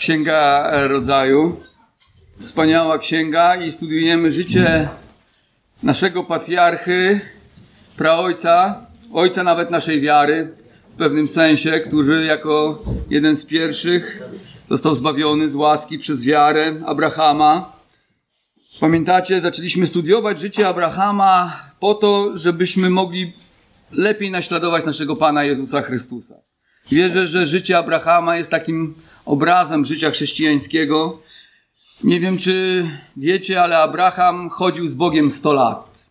Księga Rodzaju. Wspaniała księga i studiujemy życie naszego patriarchy, praojca, ojca nawet naszej wiary w pewnym sensie, który jako jeden z pierwszych został zbawiony z łaski przez wiarę Abrahama. Pamiętacie, zaczęliśmy studiować życie Abrahama po to, żebyśmy mogli lepiej naśladować naszego Pana Jezusa Chrystusa. Wierzę, że życie Abrahama jest takim obrazem życia chrześcijańskiego. Nie wiem, czy wiecie, ale Abraham chodził z Bogiem 100 lat.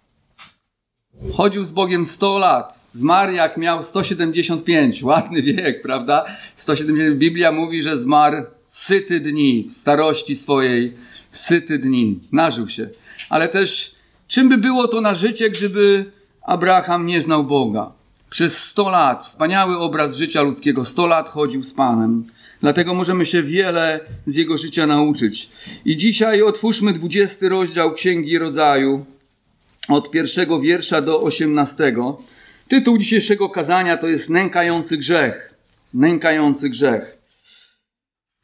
Chodził z Bogiem 100 lat. Zmarł jak miał 175. Ładny wiek, prawda? 170. Biblia mówi, że zmarł syty dni w starości swojej. Syty dni. Nażył się. Ale też czym by było to na życie, gdyby Abraham nie znał Boga? Przez 100 lat, wspaniały obraz życia ludzkiego, 100 lat chodził z Panem. Dlatego możemy się wiele z jego życia nauczyć. I dzisiaj otwórzmy 20 rozdział Księgi Rodzaju, od pierwszego wiersza do 18. Tytuł dzisiejszego kazania to jest Nękający grzech. Nękający grzech.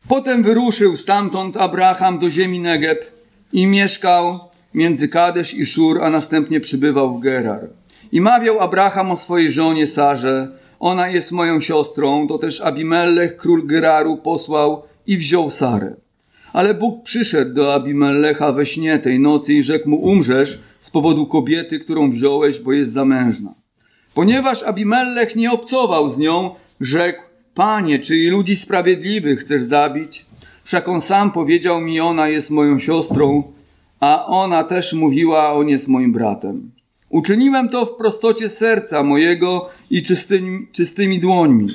Potem wyruszył stamtąd Abraham do ziemi Negeb i mieszkał między Kadesz i Szur, a następnie przybywał w Gerar. I mawiał Abraham o swojej żonie Sarze, ona jest moją siostrą, to też Abimelech, król Geraru, posłał i wziął Sarę. Ale Bóg przyszedł do Abimelecha we śnie tej nocy i rzekł mu, umrzesz z powodu kobiety, którą wziąłeś, bo jest zamężna. Ponieważ Abimelech nie obcował z nią, rzekł, Panie, czy i ludzi sprawiedliwych chcesz zabić? Wszak on sam powiedział mi, ona jest moją siostrą, a ona też mówiła, on jest moim bratem. Uczyniłem to w prostocie serca mojego i czystymi, czystymi dłońmi.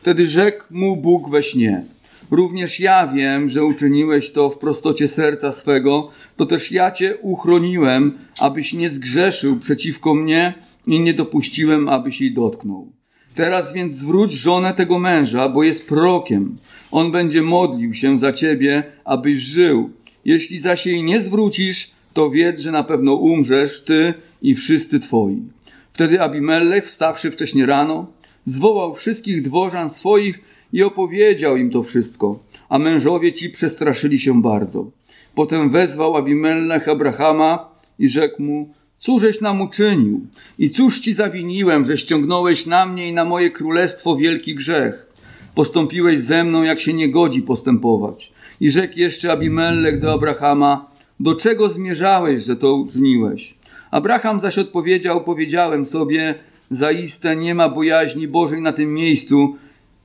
Wtedy rzekł mu Bóg we śnie. Również ja wiem, że uczyniłeś to w prostocie serca swego, to też ja cię uchroniłem, abyś nie zgrzeszył przeciwko mnie i nie dopuściłem, abyś jej dotknął. Teraz więc zwróć żonę tego męża, bo jest prokiem. On będzie modlił się za ciebie, abyś żył. Jeśli zaś jej nie zwrócisz, to wiedz, że na pewno umrzesz ty i wszyscy twoi. Wtedy Abimelech, wstawszy wcześnie rano, zwołał wszystkich dworzan swoich i opowiedział im to wszystko, a mężowie ci przestraszyli się bardzo. Potem wezwał Abimelech Abrahama i rzekł mu, cóżeś nam uczynił i cóż ci zawiniłem, że ściągnąłeś na mnie i na moje królestwo wielki grzech. Postąpiłeś ze mną, jak się nie godzi postępować. I rzekł jeszcze Abimelech do Abrahama, do czego zmierzałeś, że to uczyniłeś? Abraham zaś odpowiedział, powiedziałem sobie, zaiste nie ma bojaźni Bożej na tym miejscu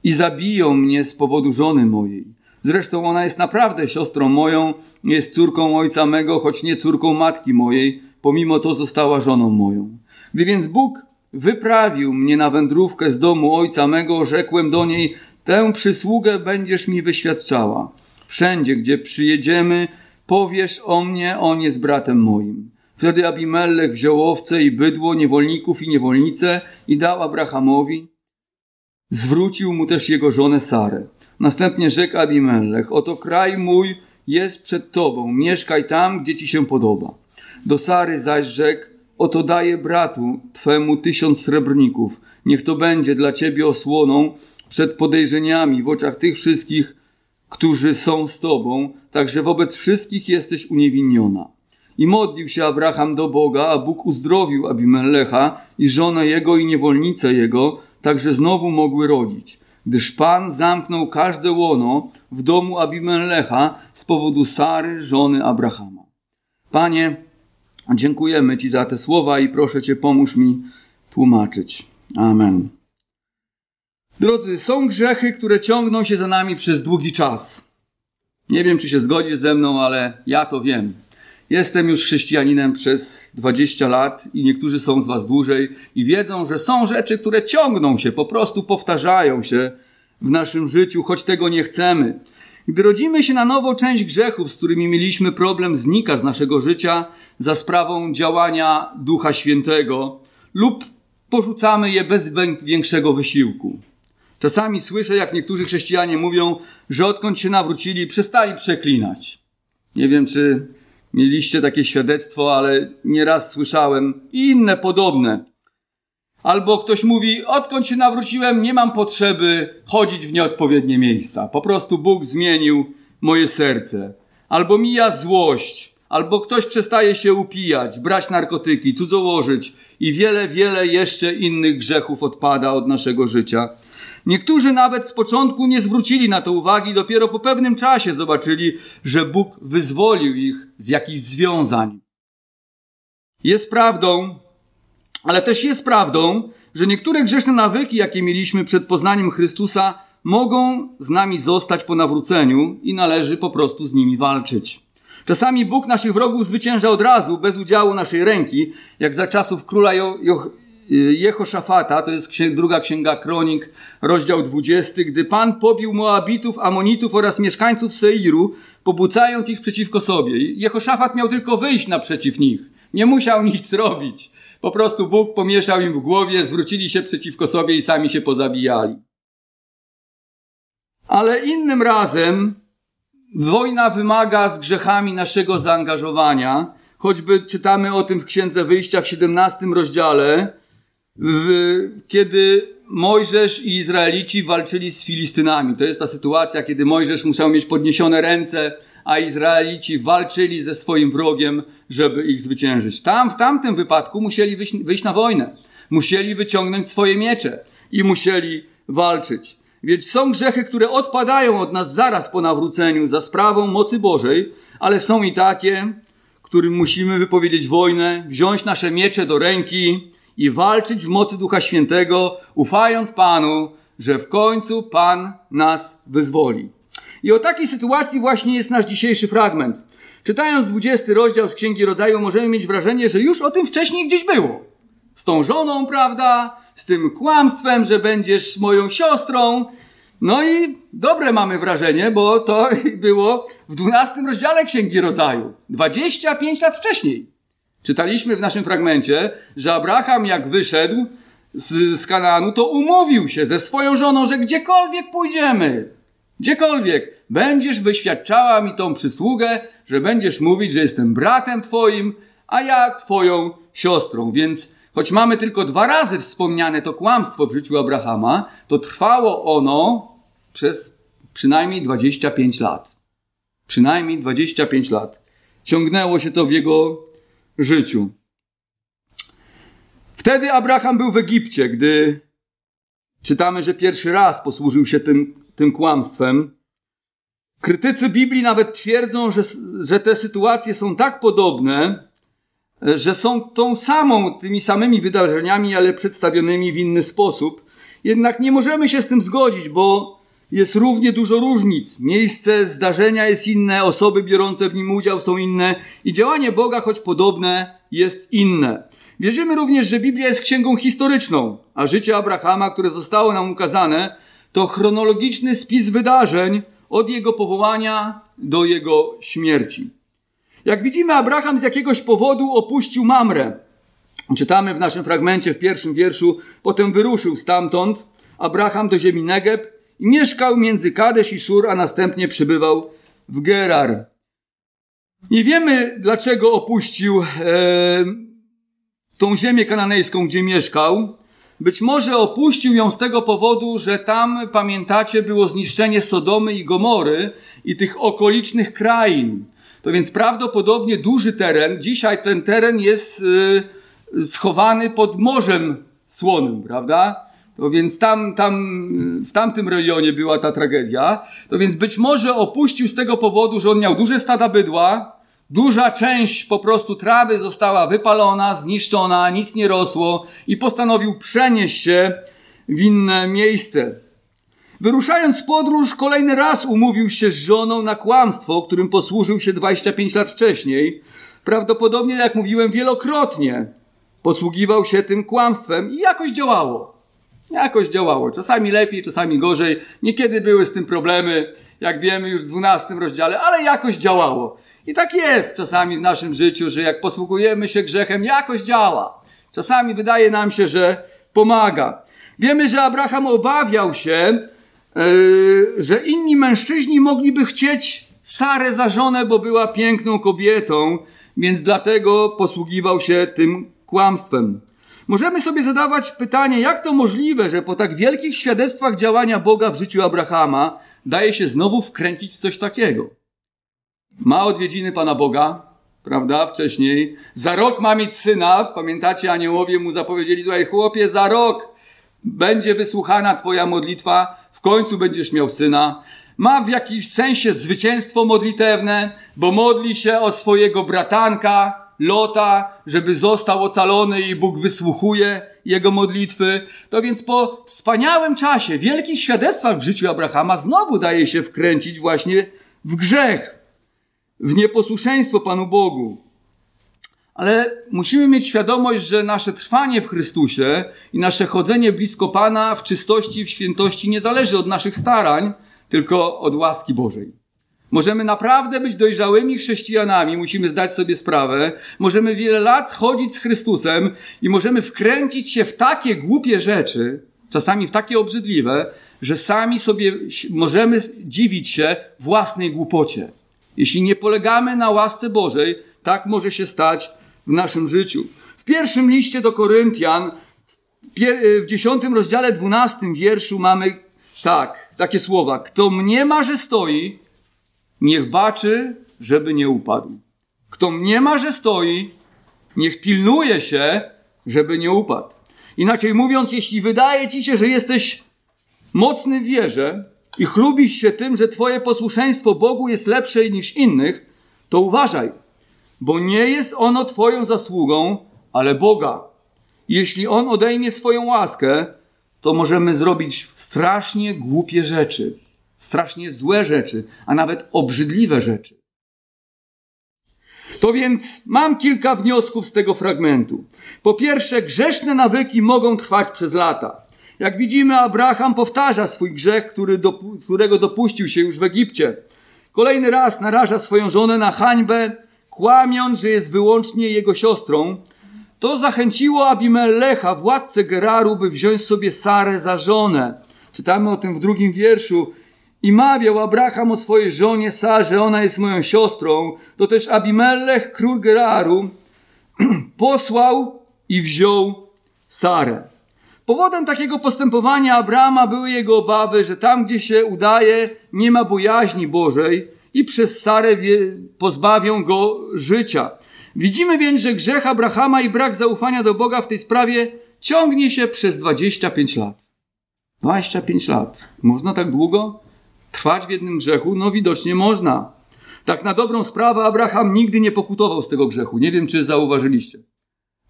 i zabiją mnie z powodu żony mojej. Zresztą ona jest naprawdę siostrą moją, jest córką ojca mego, choć nie córką matki mojej, pomimo to została żoną moją. Gdy więc Bóg wyprawił mnie na wędrówkę z domu ojca mego, rzekłem do niej, tę przysługę będziesz mi wyświadczała. Wszędzie, gdzie przyjedziemy, powiesz o mnie, on jest bratem moim. Wtedy Abimelech wziął owce i bydło, niewolników i niewolnice i dał Abrahamowi. Zwrócił mu też jego żonę Sarę. Następnie rzekł Abimelech, oto kraj mój jest przed tobą, mieszkaj tam, gdzie ci się podoba. Do Sary zaś rzekł, oto daję bratu twemu tysiąc srebrników, niech to będzie dla ciebie osłoną przed podejrzeniami w oczach tych wszystkich, którzy są z tobą, także wobec wszystkich jesteś uniewinniona. I modlił się Abraham do Boga, a Bóg uzdrowił Abimelecha i żonę jego i niewolnicę jego, także znowu mogły rodzić. Gdyż Pan zamknął każde łono w domu Abimelecha z powodu Sary, żony Abrahama. Panie, dziękujemy Ci za te słowa i proszę Cię, pomóż mi tłumaczyć. Amen. Drodzy, są grzechy, które ciągną się za nami przez długi czas. Nie wiem, czy się zgodzisz ze mną, ale ja to wiem. Jestem już chrześcijaninem przez 20 lat i niektórzy są z Was dłużej i wiedzą, że są rzeczy, które ciągną się, po prostu powtarzają się w naszym życiu, choć tego nie chcemy. Gdy rodzimy się na nowo, część grzechów, z którymi mieliśmy problem, znika z naszego życia za sprawą działania Ducha Świętego lub porzucamy je bez większego wysiłku. Czasami słyszę, jak niektórzy chrześcijanie mówią, że odkąd się nawrócili, przestali przeklinać. Nie wiem, czy mieliście takie świadectwo, ale nieraz słyszałem i inne podobne. Albo ktoś mówi, odkąd się nawróciłem, nie mam potrzeby chodzić w nieodpowiednie miejsca. Po prostu Bóg zmienił moje serce. Albo mija złość, albo ktoś przestaje się upijać, brać narkotyki, cudzołożyć i wiele, wiele jeszcze innych grzechów odpada od naszego życia. Niektórzy nawet z początku nie zwrócili na to uwagi, dopiero po pewnym czasie zobaczyli, że Bóg wyzwolił ich z jakichś związań. Jest prawdą, ale też jest prawdą, że niektóre grzeszne nawyki, jakie mieliśmy przed poznaniem Chrystusa, mogą z nami zostać po nawróceniu i należy po prostu z nimi walczyć. Czasami Bóg naszych wrogów zwycięża od razu, bez udziału naszej ręki, jak za czasów króla jo, jo, Jehoszafata, to jest druga księga Kronik, rozdział 20, gdy Pan pobił Moabitów, Amonitów oraz mieszkańców Seiru, pobucając ich przeciwko sobie. Jehoszafat miał tylko wyjść naprzeciw nich. Nie musiał nic robić. Po prostu Bóg pomieszał im w głowie, zwrócili się przeciwko sobie i sami się pozabijali. Ale innym razem wojna wymaga z grzechami naszego zaangażowania. Choćby czytamy o tym w Księdze Wyjścia w 17 rozdziale, kiedy Mojżesz i Izraelici walczyli z Filistynami. To jest ta sytuacja, kiedy Mojżesz musiał mieć podniesione ręce, a Izraelici walczyli ze swoim wrogiem, żeby ich zwyciężyć. Tam, w tamtym wypadku musieli wyjść, wyjść na wojnę. Musieli wyciągnąć swoje miecze i musieli walczyć. Więc są grzechy, które odpadają od nas zaraz po nawróceniu za sprawą mocy Bożej, ale są i takie, którym musimy wypowiedzieć wojnę, wziąć nasze miecze do ręki i walczyć w mocy Ducha Świętego, ufając Panu, że w końcu Pan nas wyzwoli. I o takiej sytuacji właśnie jest nasz dzisiejszy fragment. Czytając 20 rozdział z Księgi Rodzaju, możemy mieć wrażenie, że już o tym wcześniej gdzieś było. Z tą żoną, prawda? Z tym kłamstwem, że będziesz moją siostrą. No i dobre mamy wrażenie, bo to było w 12 rozdziale Księgi Rodzaju. 25 lat wcześniej. Czytaliśmy w naszym fragmencie, że Abraham jak wyszedł z, z Kanaanu, to umówił się ze swoją żoną, że gdziekolwiek pójdziemy, gdziekolwiek, będziesz wyświadczała mi tą przysługę, że będziesz mówić, że jestem bratem twoim, a ja twoją siostrą. Więc choć mamy tylko dwa razy wspomniane to kłamstwo w życiu Abrahama, to trwało ono przez przynajmniej 25 lat. Przynajmniej 25 lat. Ciągnęło się to w jego życiu. Wtedy Abraham był w Egipcie, gdy czytamy, że pierwszy raz posłużył się tym, tym kłamstwem. Krytycy Biblii nawet twierdzą, że, że te sytuacje są tak podobne, że są tą samą, tymi samymi wydarzeniami, ale przedstawionymi w inny sposób. Jednak nie możemy się z tym zgodzić, bo jest równie dużo różnic. Miejsce zdarzenia jest inne, osoby biorące w nim udział są inne i działanie Boga, choć podobne, jest inne. Wierzymy również, że Biblia jest księgą historyczną, a życie Abrahama, które zostało nam ukazane, to chronologiczny spis wydarzeń od jego powołania do jego śmierci. Jak widzimy, Abraham z jakiegoś powodu opuścił Mamrę. Czytamy w naszym fragmencie w pierwszym wierszu, potem wyruszył stamtąd Abraham do ziemi Negeb i mieszkał między Kadesz i Szur, a następnie przybywał w Gerar. Nie wiemy, dlaczego opuścił e, tą ziemię kananejską, gdzie mieszkał. Być może opuścił ją z tego powodu, że tam, pamiętacie, było zniszczenie Sodomy i Gomory i tych okolicznych krain. To więc prawdopodobnie duży teren. Dzisiaj ten teren jest e, schowany pod Morzem Słonym, prawda? To więc tam, tam, w tamtym rejonie była ta tragedia. To więc być może opuścił z tego powodu, że on miał duże stada bydła, duża część po prostu trawy została wypalona, zniszczona, nic nie rosło i postanowił przenieść się w inne miejsce. Wyruszając w podróż, kolejny raz umówił się z żoną na kłamstwo, którym posłużył się 25 lat wcześniej. Prawdopodobnie, jak mówiłem, wielokrotnie posługiwał się tym kłamstwem i jakoś działało. Jakoś działało. Czasami lepiej, czasami gorzej. Niekiedy były z tym problemy, jak wiemy już w 12 rozdziale, ale jakoś działało. I tak jest czasami w naszym życiu, że jak posługujemy się grzechem, jakoś działa. Czasami wydaje nam się, że pomaga. Wiemy, że Abraham obawiał się, yy, że inni mężczyźni mogliby chcieć Sarę za żonę, bo była piękną kobietą, więc dlatego posługiwał się tym kłamstwem. Możemy sobie zadawać pytanie, jak to możliwe, że po tak wielkich świadectwach działania Boga w życiu Abrahama daje się znowu wkręcić w coś takiego. Ma odwiedziny Pana Boga, prawda, wcześniej. Za rok ma mieć syna. Pamiętacie, aniołowie mu zapowiedzieli, słuchaj, chłopie, za rok będzie wysłuchana twoja modlitwa, w końcu będziesz miał syna. Ma w jakimś sensie zwycięstwo modlitewne, bo modli się o swojego bratanka, Lota, żeby został ocalony i Bóg wysłuchuje jego modlitwy. To więc po wspaniałym czasie, wielkich świadectwach w życiu Abrahama znowu daje się wkręcić właśnie w grzech, w nieposłuszeństwo Panu Bogu. Ale musimy mieć świadomość, że nasze trwanie w Chrystusie i nasze chodzenie blisko Pana w czystości w świętości nie zależy od naszych starań, tylko od łaski Bożej. Możemy naprawdę być dojrzałymi chrześcijanami, musimy zdać sobie sprawę. Możemy wiele lat chodzić z Chrystusem i możemy wkręcić się w takie głupie rzeczy, czasami w takie obrzydliwe, że sami sobie możemy dziwić się własnej głupocie. Jeśli nie polegamy na łasce Bożej, tak może się stać w naszym życiu. W pierwszym liście do Koryntian, w dziesiątym rozdziale, dwunastym wierszu mamy tak, takie słowa. Kto mniema, że stoi, niech baczy, żeby nie upadł. Kto mniema, że stoi, niech pilnuje się, żeby nie upadł. Inaczej mówiąc, jeśli wydaje ci się, że jesteś mocny w wierze i chlubisz się tym, że twoje posłuszeństwo Bogu jest lepsze niż innych, to uważaj, bo nie jest ono twoją zasługą, ale Boga. Jeśli On odejmie swoją łaskę, to możemy zrobić strasznie głupie rzeczy strasznie złe rzeczy, a nawet obrzydliwe rzeczy. To więc mam kilka wniosków z tego fragmentu. Po pierwsze, grzeszne nawyki mogą trwać przez lata. Jak widzimy, Abraham powtarza swój grzech, który dopu którego dopuścił się już w Egipcie. Kolejny raz naraża swoją żonę na hańbę, kłamiąc, że jest wyłącznie jego siostrą. To zachęciło Abimelecha, władcę Geraru, by wziąć sobie Sarę za żonę. Czytamy o tym w drugim wierszu. I mawiał Abraham o swojej żonie Sarze, ona jest moją siostrą, to też Abimelech, król Geraru, posłał i wziął Sarę. Powodem takiego postępowania Abrama były jego obawy, że tam, gdzie się udaje, nie ma bojaźni Bożej i przez Sarę pozbawią go życia. Widzimy więc, że grzech Abrahama i brak zaufania do Boga w tej sprawie ciągnie się przez 25 lat. 25 lat. Można tak długo? Trwać w jednym grzechu? No widocznie można. Tak na dobrą sprawę Abraham nigdy nie pokutował z tego grzechu. Nie wiem, czy zauważyliście.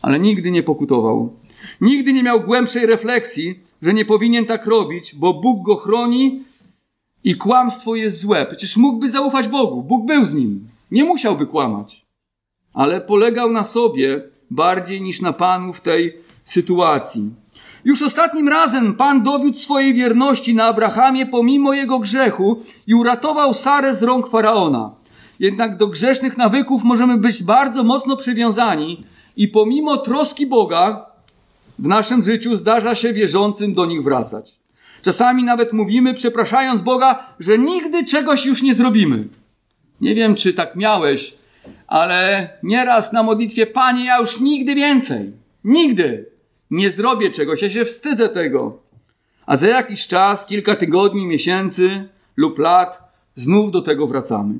Ale nigdy nie pokutował. Nigdy nie miał głębszej refleksji, że nie powinien tak robić, bo Bóg go chroni i kłamstwo jest złe. Przecież mógłby zaufać Bogu. Bóg był z nim. Nie musiałby kłamać. Ale polegał na sobie bardziej niż na Panu w tej sytuacji. Już ostatnim razem Pan dowiódł swojej wierności na Abrahamie pomimo jego grzechu i uratował Sarę z rąk faraona. Jednak do grzesznych nawyków możemy być bardzo mocno przywiązani i pomimo troski Boga w naszym życiu zdarza się wierzącym do nich wracać. Czasami nawet mówimy, przepraszając Boga, że nigdy czegoś już nie zrobimy. Nie wiem, czy tak miałeś, ale nieraz na modlitwie, Panie, ja już nigdy więcej. Nigdy nie zrobię czegoś, ja się wstydzę tego. A za jakiś czas, kilka tygodni, miesięcy lub lat, znów do tego wracamy.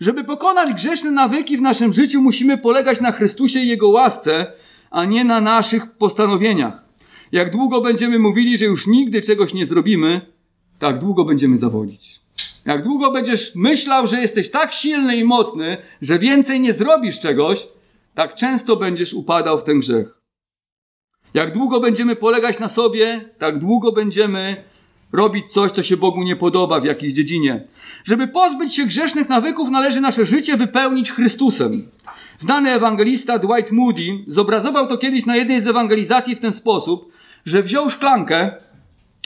Żeby pokonać grzeszne nawyki w naszym życiu, musimy polegać na Chrystusie i Jego łasce, a nie na naszych postanowieniach. Jak długo będziemy mówili, że już nigdy czegoś nie zrobimy, tak długo będziemy zawodzić. Jak długo będziesz myślał, że jesteś tak silny i mocny, że więcej nie zrobisz czegoś, tak często będziesz upadał w ten grzech. Jak długo będziemy polegać na sobie, tak długo będziemy robić coś, co się Bogu nie podoba w jakiejś dziedzinie. Żeby pozbyć się grzesznych nawyków, należy nasze życie wypełnić Chrystusem. Znany ewangelista Dwight Moody zobrazował to kiedyś na jednej z ewangelizacji w ten sposób, że wziął szklankę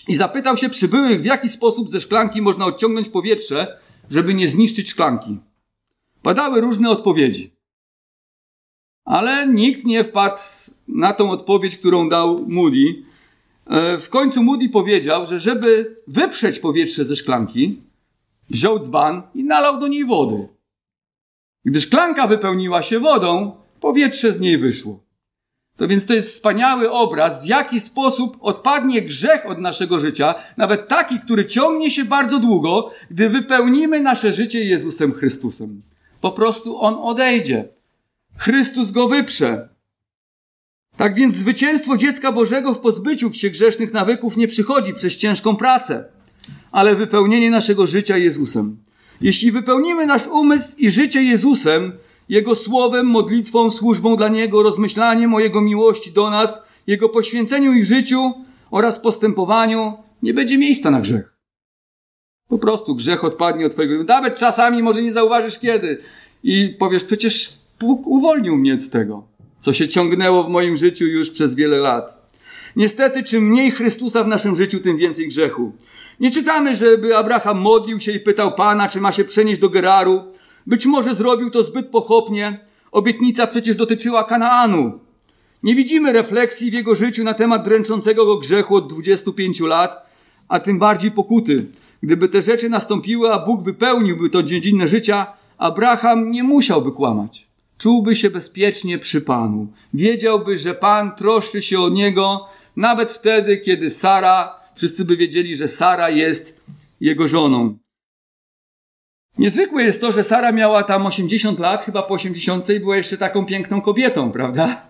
i zapytał się przybyłych, w jaki sposób ze szklanki można odciągnąć powietrze, żeby nie zniszczyć szklanki. Padały różne odpowiedzi. Ale nikt nie wpadł na tą odpowiedź, którą dał Moody. E, w końcu Moody powiedział, że żeby wyprzeć powietrze ze szklanki, wziął dzban i nalał do niej wody. Gdy szklanka wypełniła się wodą, powietrze z niej wyszło. To więc to jest wspaniały obraz, w jaki sposób odpadnie grzech od naszego życia, nawet taki, który ciągnie się bardzo długo, gdy wypełnimy nasze życie Jezusem Chrystusem. Po prostu On odejdzie. Chrystus go wyprze. Tak więc zwycięstwo dziecka Bożego w pozbyciu się grzesznych nawyków nie przychodzi przez ciężką pracę, ale wypełnienie naszego życia Jezusem. Jeśli wypełnimy nasz umysł i życie Jezusem, Jego słowem, modlitwą, służbą dla Niego, rozmyślaniem o Jego miłości do nas, Jego poświęceniu i życiu oraz postępowaniu, nie będzie miejsca na grzech. Po prostu grzech odpadnie od Twojego. Nawet czasami może nie zauważysz kiedy. I powiesz, przecież Bóg uwolnił mnie od tego, co się ciągnęło w moim życiu już przez wiele lat. Niestety, czym mniej Chrystusa w naszym życiu, tym więcej grzechu. Nie czytamy, żeby Abraham modlił się i pytał Pana, czy ma się przenieść do Geraru. Być może zrobił to zbyt pochopnie. Obietnica przecież dotyczyła Kanaanu. Nie widzimy refleksji w jego życiu na temat dręczącego go grzechu od 25 lat, a tym bardziej pokuty. Gdyby te rzeczy nastąpiły, a Bóg wypełniłby to dziedzinne życia, Abraham nie musiałby kłamać. Czułby się bezpiecznie przy Panu. Wiedziałby, że Pan troszczy się o niego, nawet wtedy, kiedy Sara, wszyscy by wiedzieli, że Sara jest jego żoną. Niezwykłe jest to, że Sara miała tam 80 lat, chyba po 80 i była jeszcze taką piękną kobietą, prawda?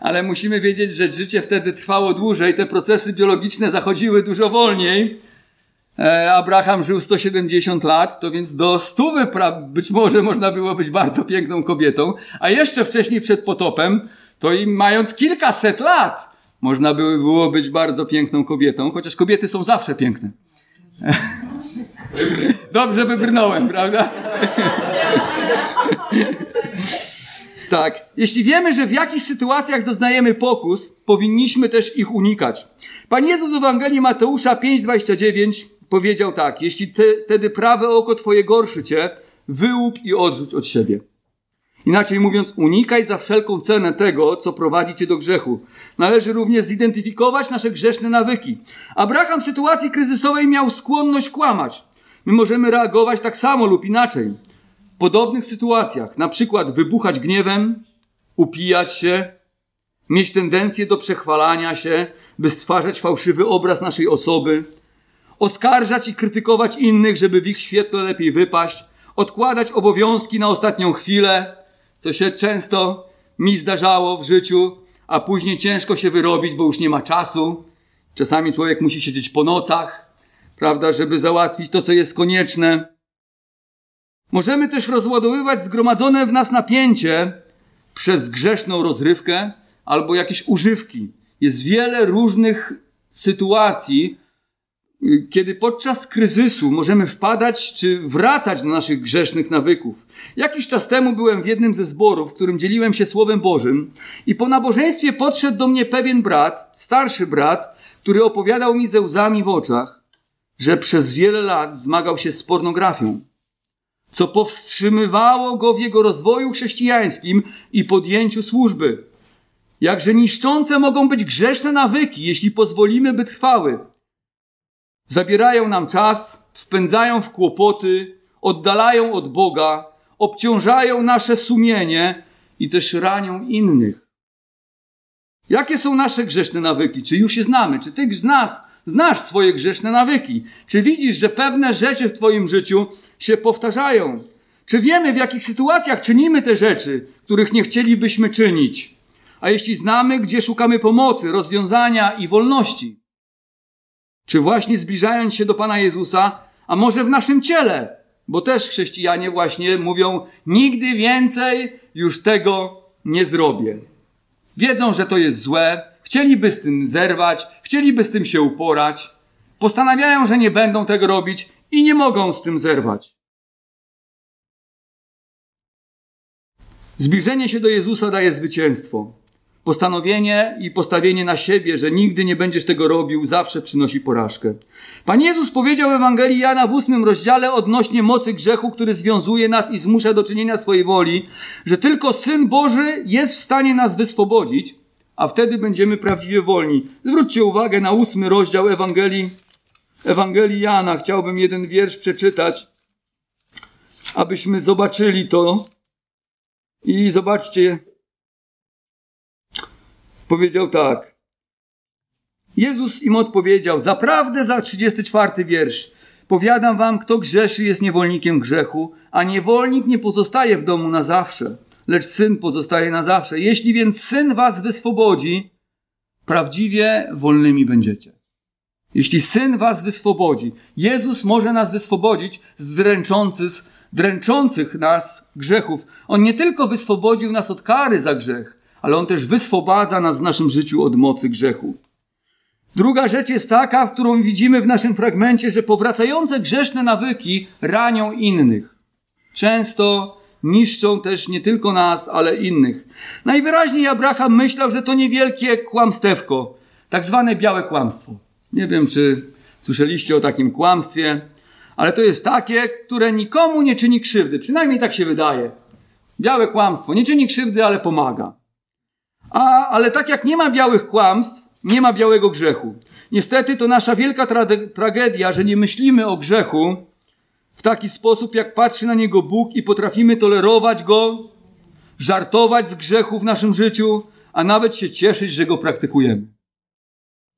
Ale musimy wiedzieć, że życie wtedy trwało dłużej, te procesy biologiczne zachodziły dużo wolniej. E, Abraham żył 170 lat, to więc do stówy być może można było być bardzo piękną kobietą, a jeszcze wcześniej przed potopem, to i mając kilkaset lat, można by było być bardzo piękną kobietą, chociaż kobiety są zawsze piękne. Dobrze wybrnąłem, prawda? tak. Jeśli wiemy, że w jakichś sytuacjach doznajemy pokus, powinniśmy też ich unikać. Pan Jezus w Ewangelii Mateusza 5,29 powiedział tak: Jeśli te, wtedy prawe oko twoje gorszy cię, wyłup i odrzuć od siebie. Inaczej mówiąc, unikaj za wszelką cenę tego, co prowadzi cię do grzechu. Należy również zidentyfikować nasze grzeszne nawyki. Abraham w sytuacji kryzysowej miał skłonność kłamać. My możemy reagować tak samo lub inaczej. W podobnych sytuacjach, na przykład wybuchać gniewem, upijać się, mieć tendencję do przechwalania się, by stwarzać fałszywy obraz naszej osoby, oskarżać i krytykować innych, żeby w ich świetle lepiej wypaść, odkładać obowiązki na ostatnią chwilę, co się często mi zdarzało w życiu, a później ciężko się wyrobić, bo już nie ma czasu. Czasami człowiek musi siedzieć po nocach, prawda, żeby załatwić to, co jest konieczne. Możemy też rozładowywać zgromadzone w nas napięcie przez grzeszną rozrywkę albo jakieś używki. Jest wiele różnych sytuacji, kiedy podczas kryzysu możemy wpadać czy wracać do naszych grzesznych nawyków. Jakiś czas temu byłem w jednym ze zborów, w którym dzieliłem się Słowem Bożym i po nabożeństwie podszedł do mnie pewien brat, starszy brat, który opowiadał mi ze łzami w oczach, że przez wiele lat zmagał się z pornografią, co powstrzymywało go w jego rozwoju chrześcijańskim i podjęciu służby. Jakże niszczące mogą być grzeszne nawyki, jeśli pozwolimy, by trwały. Zabierają nam czas, wpędzają w kłopoty, oddalają od Boga, obciążają nasze sumienie i też ranią innych. Jakie są nasze grzeszne nawyki? Czy już je znamy? Czy ty z nas znasz swoje grzeszne nawyki? Czy widzisz, że pewne rzeczy w Twoim życiu się powtarzają? Czy wiemy, w jakich sytuacjach czynimy te rzeczy, których nie chcielibyśmy czynić? A jeśli znamy, gdzie szukamy pomocy, rozwiązania i wolności? Czy właśnie zbliżając się do Pana Jezusa, a może w naszym ciele? Bo też chrześcijanie właśnie mówią: Nigdy więcej już tego nie zrobię. Wiedzą, że to jest złe, chcieliby z tym zerwać, chcieliby z tym się uporać, postanawiają, że nie będą tego robić i nie mogą z tym zerwać. Zbliżenie się do Jezusa daje zwycięstwo. Postanowienie i postawienie na siebie, że nigdy nie będziesz tego robił, zawsze przynosi porażkę. Pan Jezus powiedział w Ewangelii Jana w ósmym rozdziale odnośnie mocy grzechu, który związuje nas i zmusza do czynienia swojej woli, że tylko Syn Boży jest w stanie nas wyswobodzić, a wtedy będziemy prawdziwie wolni. Zwróćcie uwagę na ósmy rozdział Ewangelii, Ewangelii Jana. Chciałbym jeden wiersz przeczytać, abyśmy zobaczyli to. I zobaczcie, powiedział tak. Jezus im odpowiedział, zaprawdę za 34 wiersz. Powiadam wam, kto grzeszy jest niewolnikiem grzechu, a niewolnik nie pozostaje w domu na zawsze, lecz syn pozostaje na zawsze. Jeśli więc syn was wyswobodzi, prawdziwie wolnymi będziecie. Jeśli syn was wyswobodzi, Jezus może nas wyswobodzić z dręczących, dręczących nas grzechów. On nie tylko wyswobodził nas od kary za grzech, ale on też wyswobadza nas w naszym życiu od mocy grzechu. Druga rzecz jest taka, w którą widzimy w naszym fragmencie, że powracające grzeszne nawyki ranią innych. Często niszczą też nie tylko nas, ale innych. Najwyraźniej Abraham myślał, że to niewielkie kłamstewko, tak zwane białe kłamstwo. Nie wiem, czy słyszeliście o takim kłamstwie, ale to jest takie, które nikomu nie czyni krzywdy. Przynajmniej tak się wydaje. Białe kłamstwo nie czyni krzywdy, ale pomaga. A, ale tak jak nie ma białych kłamstw, nie ma białego grzechu. Niestety to nasza wielka tra- tragedia, że nie myślimy o grzechu w taki sposób, jak patrzy na niego Bóg i potrafimy tolerować go, żartować z grzechu w naszym życiu, a nawet się cieszyć, że go praktykujemy.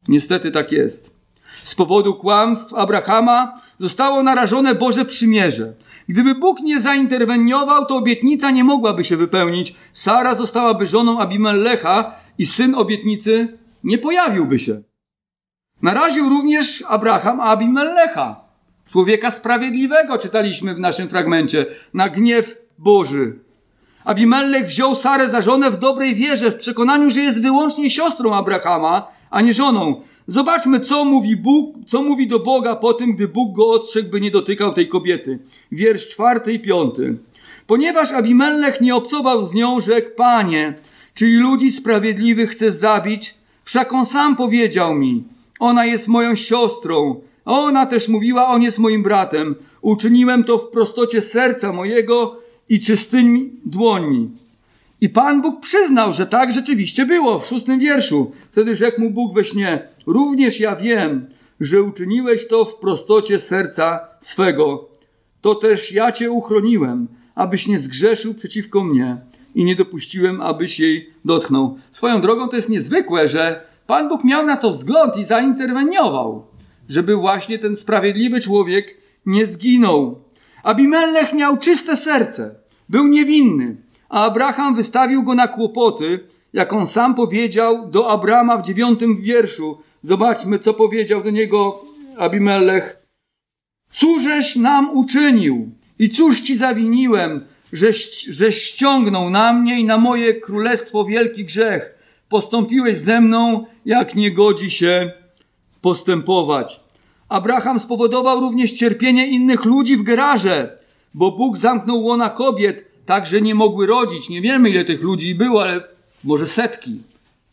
Niestety tak jest. Z powodu kłamstw Abrahama zostało narażone Boże przymierze. Gdyby Bóg nie zainterweniował, to obietnica nie mogłaby się wypełnić. Sara zostałaby żoną Abimelecha i syn obietnicy nie pojawiłby się. Naraził również Abraham Abimelecha, człowieka sprawiedliwego, czytaliśmy w naszym fragmencie, na gniew Boży. Abimelech wziął Sarę za żonę w dobrej wierze, w przekonaniu, że jest wyłącznie siostrą Abrahama, a nie żoną. Zobaczmy, co mówi Bóg, co mówi do Boga po tym, gdy Bóg go ostrzegł, by nie dotykał tej kobiety. Wiersz czwarty i piąty. Ponieważ Abimelech nie obcował z nią, rzekł, Panie, czy ludzi sprawiedliwych chce zabić? Wszak on sam powiedział mi, ona jest moją siostrą. Ona też mówiła, on jest moim bratem. Uczyniłem to w prostocie serca mojego i czystymi dłońmi. I Pan Bóg przyznał, że tak rzeczywiście było w szóstym wierszu. Wtedy rzekł mu Bóg we śnie: Również ja wiem, że uczyniłeś to w prostocie serca swego. To też ja cię uchroniłem, abyś nie zgrzeszył przeciwko mnie i nie dopuściłem, abyś jej dotknął. Swoją drogą to jest niezwykłe, że Pan Bóg miał na to wzgląd i zainterweniował, żeby właśnie ten sprawiedliwy człowiek nie zginął. Abimelech miał czyste serce, był niewinny, a Abraham wystawił go na kłopoty, jak on sam powiedział do Abrama w dziewiątym wierszu. Zobaczmy, co powiedział do niego Abimelech. Cóżeś nam uczynił i cóż ci zawiniłem, żeś, żeś ściągnął na mnie i na moje królestwo wielki grzech. Postąpiłeś ze mną, jak nie godzi się postępować. Abraham spowodował również cierpienie innych ludzi w Gerarze, bo Bóg zamknął łona kobiet, tak że nie mogły rodzić. Nie wiemy, ile tych ludzi było, ale może setki.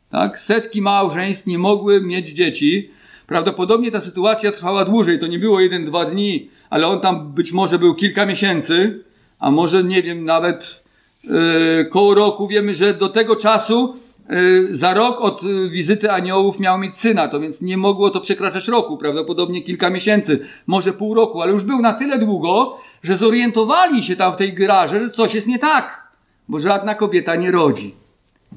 Tak? Setki małżeństw nie mogły mieć dzieci. Prawdopodobnie ta sytuacja trwała dłużej. To nie było jeden, dwa dni, ale on tam być może był kilka miesięcy, a może nie wiem, nawet yy, koło roku. Wiemy, że do tego czasu za rok od wizyty aniołów miał mieć syna, to więc nie mogło to przekraczać roku, prawdopodobnie kilka miesięcy, może pół roku, ale już był na tyle długo, że zorientowali się tam w tej graże, że coś jest nie tak, bo żadna kobieta nie rodzi,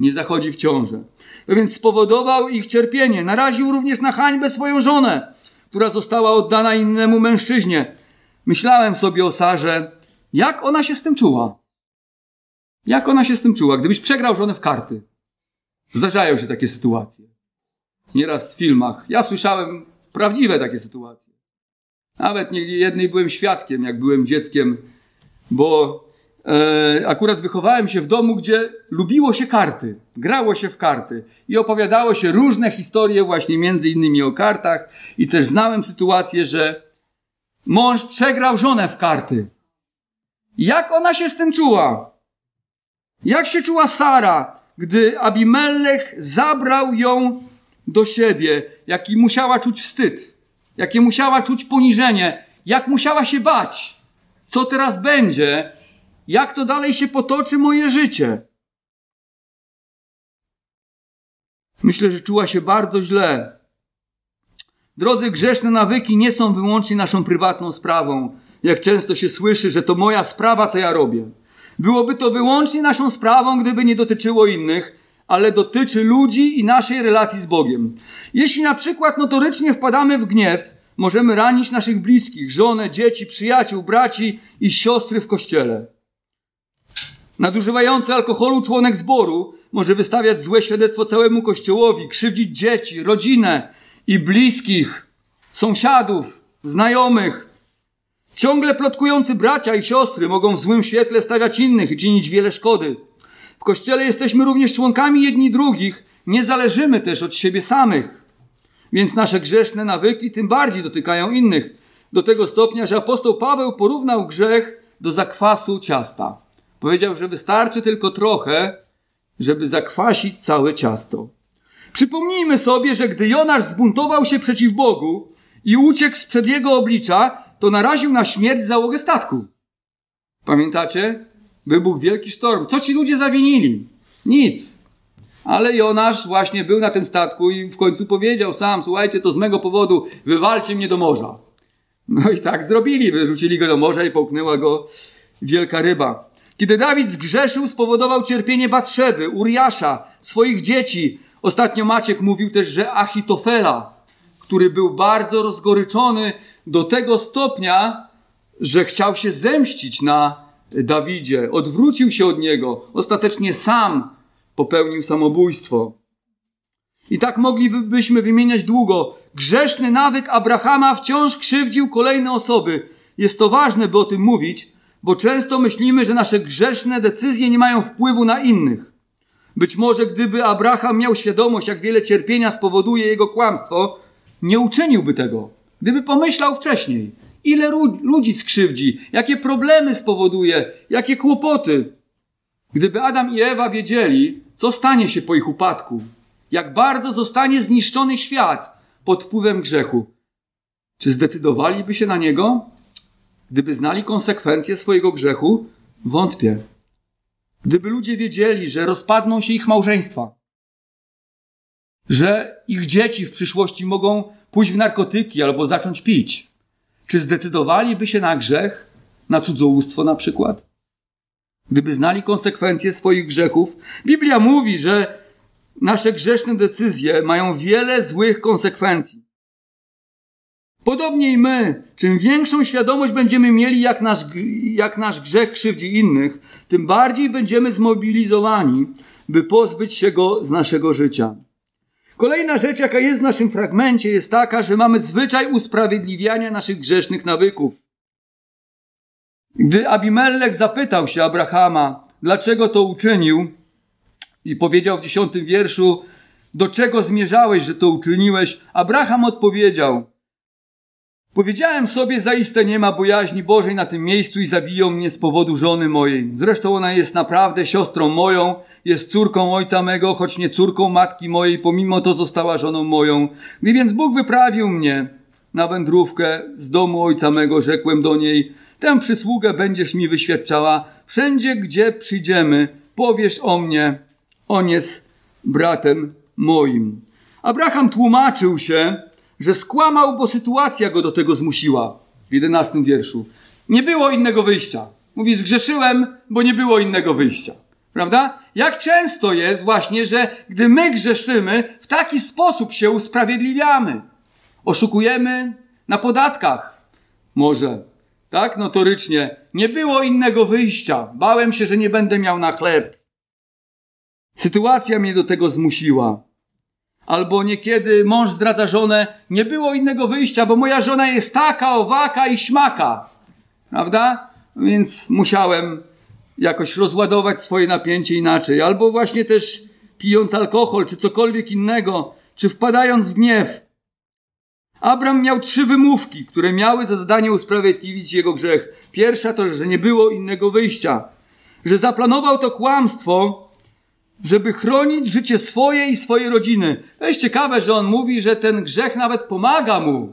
nie zachodzi w ciążę. No więc spowodował ich cierpienie. Naraził również na hańbę swoją żonę, która została oddana innemu mężczyźnie. Myślałem sobie o Sarze, jak ona się z tym czuła? Jak ona się z tym czuła, gdybyś przegrał żonę w karty? Zdarzają się takie sytuacje. Nieraz w filmach. Ja słyszałem prawdziwe takie sytuacje. Nawet nie jednej byłem świadkiem, jak byłem dzieckiem, bo e, akurat wychowałem się w domu, gdzie lubiło się karty, grało się w karty i opowiadało się różne historie, właśnie między innymi o kartach. I też znałem sytuację, że mąż przegrał żonę w karty. Jak ona się z tym czuła? Jak się czuła Sara, gdy Abimelech zabrał ją do siebie? Jaki musiała czuć wstyd? jakie musiała czuć poniżenie, jak musiała się bać, co teraz będzie, jak to dalej się potoczy moje życie. Myślę, że czuła się bardzo źle. Drodzy, grzeszne nawyki nie są wyłącznie naszą prywatną sprawą. Jak często się słyszy, że to moja sprawa, co ja robię. Byłoby to wyłącznie naszą sprawą, gdyby nie dotyczyło innych, ale dotyczy ludzi i naszej relacji z Bogiem. Jeśli na przykład notorycznie wpadamy w gniew, możemy ranić naszych bliskich, żonę, dzieci, przyjaciół, braci i siostry w kościele. Nadużywający alkoholu członek zboru może wystawiać złe świadectwo całemu kościołowi, krzywdzić dzieci, rodzinę i bliskich, sąsiadów, znajomych. Ciągle plotkujący bracia i siostry mogą w złym świetle stawiać innych i czynić wiele szkody. W kościele jesteśmy również członkami jedni drugich, nie zależymy też od siebie samych. Więc nasze grzeszne nawyki tym bardziej dotykają innych. Do tego stopnia, że apostoł Paweł porównał grzech do zakwasu ciasta. Powiedział, że wystarczy tylko trochę, żeby zakwasić całe ciasto. Przypomnijmy sobie, że gdy Jonasz zbuntował się przeciw Bogu i uciekł sprzed jego oblicza, to naraził na śmierć załogę statku. Pamiętacie? Wybuchł wielki sztorm. Co ci ludzie zawinili? Nic. Ale Jonasz właśnie był na tym statku i w końcu powiedział sam: Słuchajcie, to z mego powodu wywalcie mnie do morza. No i tak zrobili. Wyrzucili go do morza i połknęła go wielka ryba. Kiedy Dawid zgrzeszył, spowodował cierpienie Batrzeby, Uriasza, swoich dzieci. Ostatnio Maciek mówił też, że Achitofela, który był bardzo rozgoryczony do tego stopnia, że chciał się zemścić na Dawidzie, odwrócił się od niego, ostatecznie sam popełnił samobójstwo. I tak moglibyśmy wymieniać długo. Grzeszny nawyk Abrahama wciąż krzywdził kolejne osoby. Jest to ważne, by o tym mówić, bo często myślimy, że nasze grzeszne decyzje nie mają wpływu na innych. Być może gdyby Abraham miał świadomość, jak wiele cierpienia spowoduje jego kłamstwo, nie uczyniłby tego. Gdyby pomyślał wcześniej, ile ludzi skrzywdzi, jakie problemy spowoduje, jakie kłopoty. Gdyby Adam i Ewa wiedzieli, co stanie się po ich upadku, jak bardzo zostanie zniszczony świat pod wpływem grzechu, czy zdecydowaliby się na niego? Gdyby znali konsekwencje swojego grzechu, wątpię. Gdyby ludzie wiedzieli, że rozpadną się ich małżeństwa, że ich dzieci w przyszłości mogą pójść w narkotyki albo zacząć pić, czy zdecydowaliby się na grzech, na cudzołóstwo na przykład? Gdyby znali konsekwencje swoich grzechów, Biblia mówi, że nasze grzeszne decyzje mają wiele złych konsekwencji. Podobnie i my, czym większą świadomość będziemy mieli, jak nasz, jak nasz grzech krzywdzi innych, tym bardziej będziemy zmobilizowani, by pozbyć się go z naszego życia. Kolejna rzecz, jaka jest w naszym fragmencie, jest taka, że mamy zwyczaj usprawiedliwiania naszych grzesznych nawyków. Gdy Abimelech zapytał się Abrahama, dlaczego to uczynił, i powiedział w dziesiątym wierszu, do czego zmierzałeś, że to uczyniłeś, Abraham odpowiedział, Powiedziałem sobie, zaiste nie ma bojaźni Bożej na tym miejscu i zabiją mnie z powodu żony mojej. Zresztą ona jest naprawdę siostrą moją, jest córką ojca mego, choć nie córką matki mojej, pomimo to została żoną moją. Gdy więc Bóg wyprawił mnie na wędrówkę z domu ojca mego, rzekłem do niej, tę przysługę będziesz mi wyświadczała. Wszędzie, gdzie przyjdziemy, powiesz o mnie, on jest bratem moim. Abraham tłumaczył się, że skłamał, bo sytuacja go do tego zmusiła. W jedenastym wierszu. Nie było innego wyjścia. Mówi, zgrzeszyłem, bo nie było innego wyjścia. Prawda? Jak często jest właśnie, że gdy my grzeszymy, w taki sposób się usprawiedliwiamy. Oszukujemy na podatkach. Może. Tak? Notorycznie. Nie było innego wyjścia. Bałem się, że nie będę miał na chleb. Sytuacja mnie do tego zmusiła albo niekiedy mąż zdradza żonę, nie było innego wyjścia, bo moja żona jest taka, owaka i śmaka. Prawda? Więc musiałem jakoś rozładować swoje napięcie inaczej. Albo właśnie też pijąc alkohol, czy cokolwiek innego, czy wpadając w gniew. Abram miał trzy wymówki, które miały za zadanie usprawiedliwić jego grzech. Pierwsza to, że nie było innego wyjścia. Że zaplanował to kłamstwo, żeby chronić życie swoje i swojej rodziny. To jest ciekawe, że on mówi, że ten grzech nawet pomaga mu.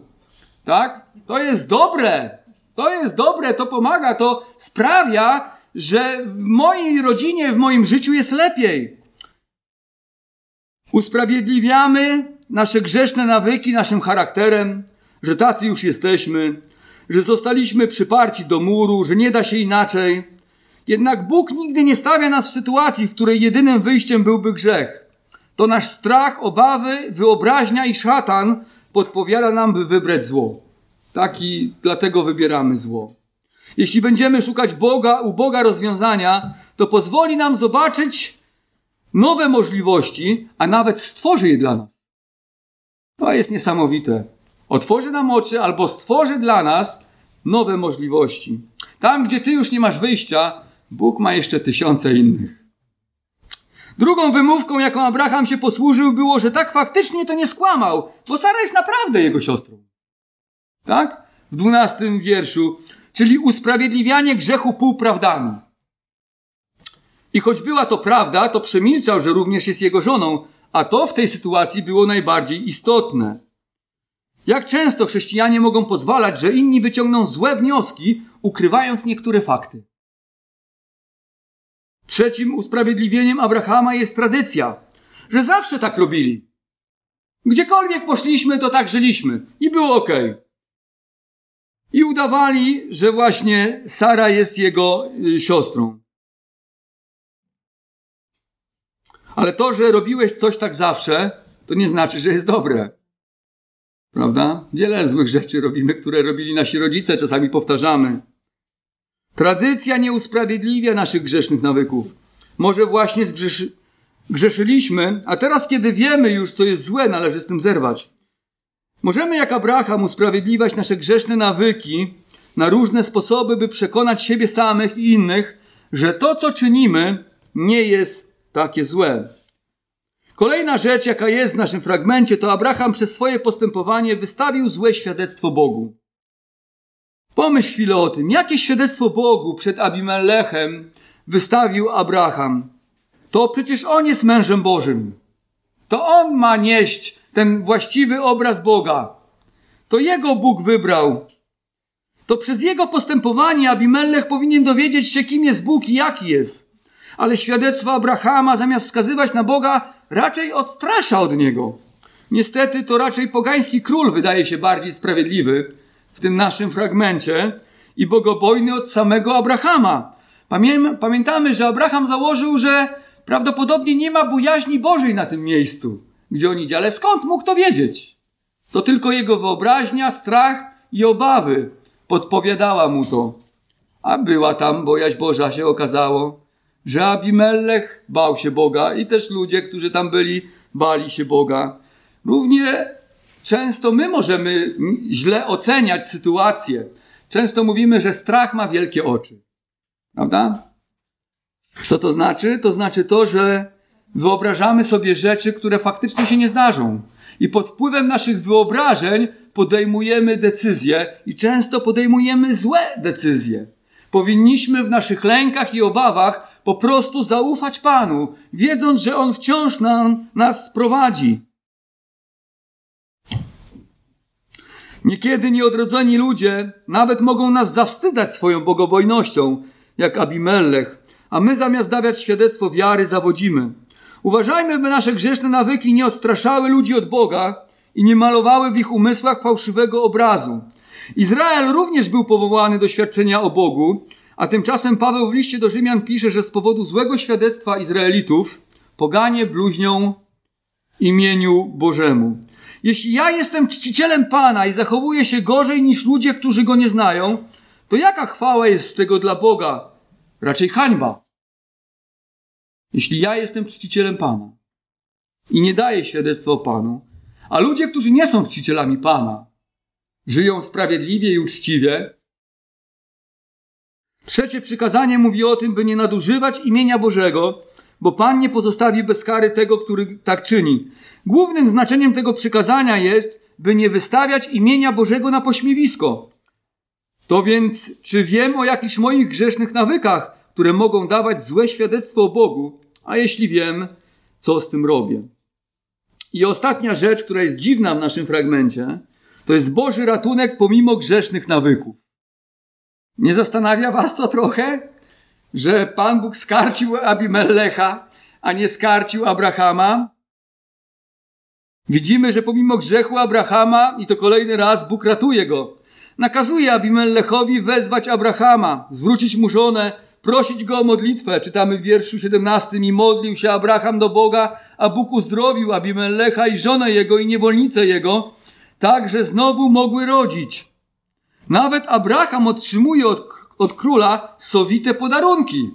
Tak? To jest dobre. To jest dobre, to pomaga, to sprawia, że w mojej rodzinie, w moim życiu jest lepiej. Usprawiedliwiamy nasze grzeszne nawyki naszym charakterem, że tacy już jesteśmy, że zostaliśmy przyparci do muru, że nie da się inaczej, jednak Bóg nigdy nie stawia nas w sytuacji, w której jedynym wyjściem byłby grzech. To nasz strach, obawy, wyobraźnia i szatan podpowiada nam, by wybrać zło. Taki, dlatego wybieramy zło. Jeśli będziemy szukać Boga, u Boga rozwiązania, to pozwoli nam zobaczyć nowe możliwości, a nawet stworzy je dla nas. To jest niesamowite. Otworzy nam oczy albo stworzy dla nas nowe możliwości. Tam, gdzie ty już nie masz wyjścia, Bóg ma jeszcze tysiące innych. Drugą wymówką, jaką Abraham się posłużył, było, że tak faktycznie to nie skłamał, bo Sara jest naprawdę jego siostrą. Tak? W dwunastym wierszu, czyli usprawiedliwianie grzechu półprawdami. I choć była to prawda, to przemilczał, że również jest jego żoną, a to w tej sytuacji było najbardziej istotne. Jak często chrześcijanie mogą pozwalać, że inni wyciągną złe wnioski, ukrywając niektóre fakty? Trzecim usprawiedliwieniem Abrahama jest tradycja, że zawsze tak robili. Gdziekolwiek poszliśmy, to tak żyliśmy i było ok. I udawali, że właśnie Sara jest jego y, siostrą. Ale to, że robiłeś coś tak zawsze, to nie znaczy, że jest dobre. Prawda? Wiele złych rzeczy robimy, które robili nasi rodzice, czasami powtarzamy. Tradycja nie usprawiedliwia naszych grzesznych nawyków. Może właśnie zgrzeszy, grzeszyliśmy, a teraz, kiedy wiemy już, co jest złe, należy z tym zerwać. Możemy, jak Abraham, usprawiedliwiać nasze grzeszne nawyki na różne sposoby, by przekonać siebie samych i innych, że to, co czynimy, nie jest takie złe. Kolejna rzecz, jaka jest w naszym fragmencie, to Abraham przez swoje postępowanie wystawił złe świadectwo Bogu. Pomyśl chwilę o tym, jakie świadectwo Bogu przed Abimelechem wystawił Abraham. To przecież on jest mężem Bożym. To on ma nieść ten właściwy obraz Boga. To jego Bóg wybrał. To przez jego postępowanie Abimelech powinien dowiedzieć się, kim jest Bóg i jaki jest. Ale świadectwo Abrahama, zamiast wskazywać na Boga, raczej odstrasza od niego. Niestety to raczej pogański król wydaje się bardziej sprawiedliwy w tym naszym fragmencie i bogobojny od samego Abrahama. Pamiętamy, że Abraham założył, że prawdopodobnie nie ma bojaźni Bożej na tym miejscu, gdzie on idzie. Ale skąd mógł to wiedzieć? To tylko jego wyobraźnia, strach i obawy podpowiadała mu to. A była tam bojaźń Boża, się okazało, że Abimelech bał się Boga i też ludzie, którzy tam byli, bali się Boga. Równie często my możemy źle oceniać sytuację. Często mówimy, że strach ma wielkie oczy. Prawda? Co to znaczy? To znaczy to, że wyobrażamy sobie rzeczy, które faktycznie się nie zdarzą. I pod wpływem naszych wyobrażeń podejmujemy decyzje i często podejmujemy złe decyzje. Powinniśmy w naszych lękach i obawach po prostu zaufać Panu, wiedząc, że On wciąż nam, nas prowadzi. Niekiedy nieodrodzeni ludzie nawet mogą nas zawstydzać swoją bogobojnością, jak Abimelech, a my zamiast dawać świadectwo wiary zawodzimy. Uważajmy, by nasze grzeszne nawyki nie odstraszały ludzi od Boga i nie malowały w ich umysłach fałszywego obrazu. Izrael również był powołany do świadczenia o Bogu, a tymczasem Paweł w liście do Rzymian pisze, że z powodu złego świadectwa Izraelitów poganie bluźnią imieniu Bożemu. Jeśli ja jestem czcicielem Pana i zachowuję się gorzej niż ludzie, którzy go nie znają, to jaka chwała jest z tego dla Boga? Raczej hańba. Jeśli ja jestem czcicielem Pana i nie daję świadectwa o Panu, a ludzie, którzy nie są czcicielami Pana, żyją sprawiedliwie i uczciwie, Trzecie przykazanie mówi o tym, by nie nadużywać imienia Bożego, bo Pan nie pozostawi bez kary tego, który tak czyni. Głównym znaczeniem tego przykazania jest, by nie wystawiać imienia Bożego na pośmiewisko. To więc, czy wiem o jakichś moich grzesznych nawykach, które mogą dawać złe świadectwo o Bogu? A jeśli wiem, co z tym robię? I ostatnia rzecz, która jest dziwna w naszym fragmencie, to jest Boży ratunek pomimo grzesznych nawyków. Nie zastanawia was to trochę, że Pan Bóg skarcił Abimelecha, a nie skarcił Abrahama? Widzimy, że pomimo grzechu Abrahama, i to kolejny raz, Bóg ratuje go. Nakazuje Abimelechowi wezwać Abrahama, zwrócić mu żonę, prosić go o modlitwę. Czytamy w wierszu 17 i modlił się Abraham do Boga, a Bóg uzdrowił Abimelecha i żonę jego i niewolnicę jego, tak, że znowu mogły rodzić. Nawet Abraham otrzymuje od, od króla sowite podarunki.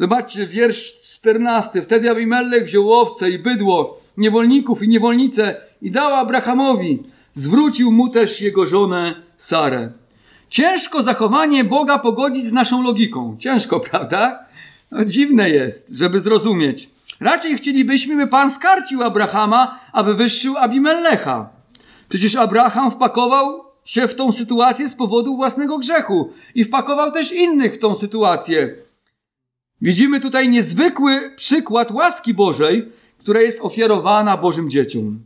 Zobaczcie, wiersz 14. Wtedy Abimelech wziął owce i bydło, niewolników i niewolnice i dał Abrahamowi. Zwrócił mu też jego żonę Sarę. Ciężko zachowanie Boga pogodzić z naszą logiką. Ciężko, prawda? No, dziwne jest, żeby zrozumieć. Raczej chcielibyśmy, by Pan skarcił Abrahama, a wywyższył Abimelecha. Przecież Abraham wpakował się w tą sytuację z powodu własnego grzechu i wpakował też innych w tą sytuację. Widzimy tutaj niezwykły przykład łaski Bożej, która jest ofiarowana Bożym dzieciom.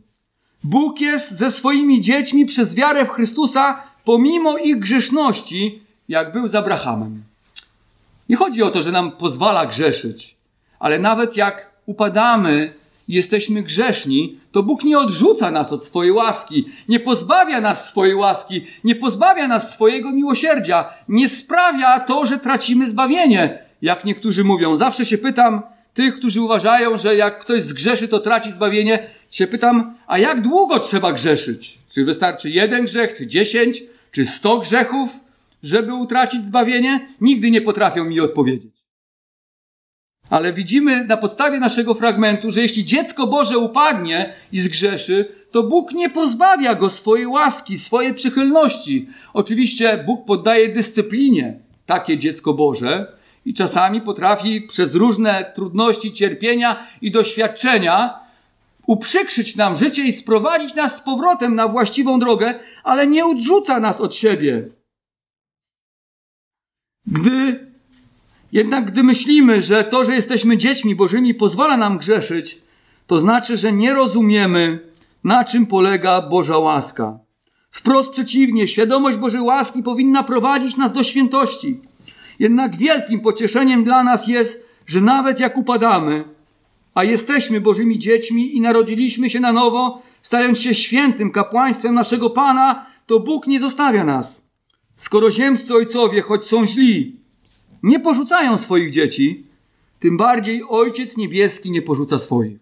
Bóg jest ze swoimi dziećmi przez wiarę w Chrystusa, pomimo ich grzeszności, jak był z Abrahamem. Nie chodzi o to, że nam pozwala grzeszyć, ale nawet jak upadamy, jesteśmy grzeszni, to Bóg nie odrzuca nas od swojej łaski, nie pozbawia nas swojej łaski, nie pozbawia nas swojego miłosierdzia, nie sprawia to, że tracimy zbawienie. Jak niektórzy mówią, zawsze się pytam tych, którzy uważają, że jak ktoś zgrzeszy, to traci zbawienie, się pytam, a jak długo trzeba grzeszyć? Czy wystarczy jeden grzech, czy dziesięć, czy sto grzechów, żeby utracić zbawienie? Nigdy nie potrafią mi odpowiedzieć. Ale widzimy na podstawie naszego fragmentu, że jeśli dziecko Boże upadnie i zgrzeszy, to Bóg nie pozbawia go swojej łaski, swojej przychylności. Oczywiście Bóg poddaje dyscyplinie takie dziecko Boże i czasami potrafi przez różne trudności, cierpienia i doświadczenia uprzykrzyć nam życie i sprowadzić nas z powrotem na właściwą drogę, ale nie odrzuca nas od siebie. Gdy jednak gdy myślimy, że to, że jesteśmy dziećmi Bożymi pozwala nam grzeszyć, to znaczy, że nie rozumiemy, na czym polega Boża łaska. Wprost przeciwnie, świadomość Bożej łaski powinna prowadzić nas do świętości. Jednak wielkim pocieszeniem dla nas jest, że nawet jak upadamy, a jesteśmy Bożymi dziećmi i narodziliśmy się na nowo, stając się świętym kapłaństwem naszego Pana, to Bóg nie zostawia nas. Skoro ziemscy ojcowie, choć są źli, nie porzucają swoich dzieci, tym bardziej Ojciec Niebieski nie porzuca swoich.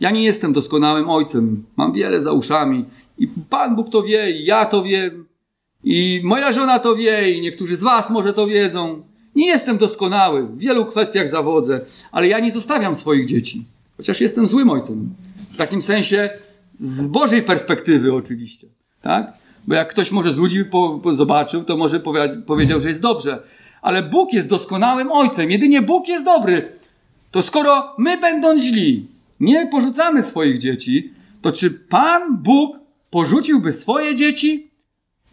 Ja nie jestem doskonałym ojcem, mam wiele za uszami i Pan Bóg to wie, i ja to wiem, i moja żona to wie, i niektórzy z Was może to wiedzą. Nie jestem doskonały, w wielu kwestiach zawodzę, ale ja nie zostawiam swoich dzieci, chociaż jestem złym ojcem. W takim sensie, z Bożej perspektywy oczywiście, tak? Bo jak ktoś może z ludzi po, po zobaczył, to może powie, powiedział, że jest dobrze, ale Bóg jest doskonałym Ojcem. Jedynie Bóg jest dobry. To skoro my, będąc źli, nie porzucamy swoich dzieci, to czy Pan Bóg porzuciłby swoje dzieci?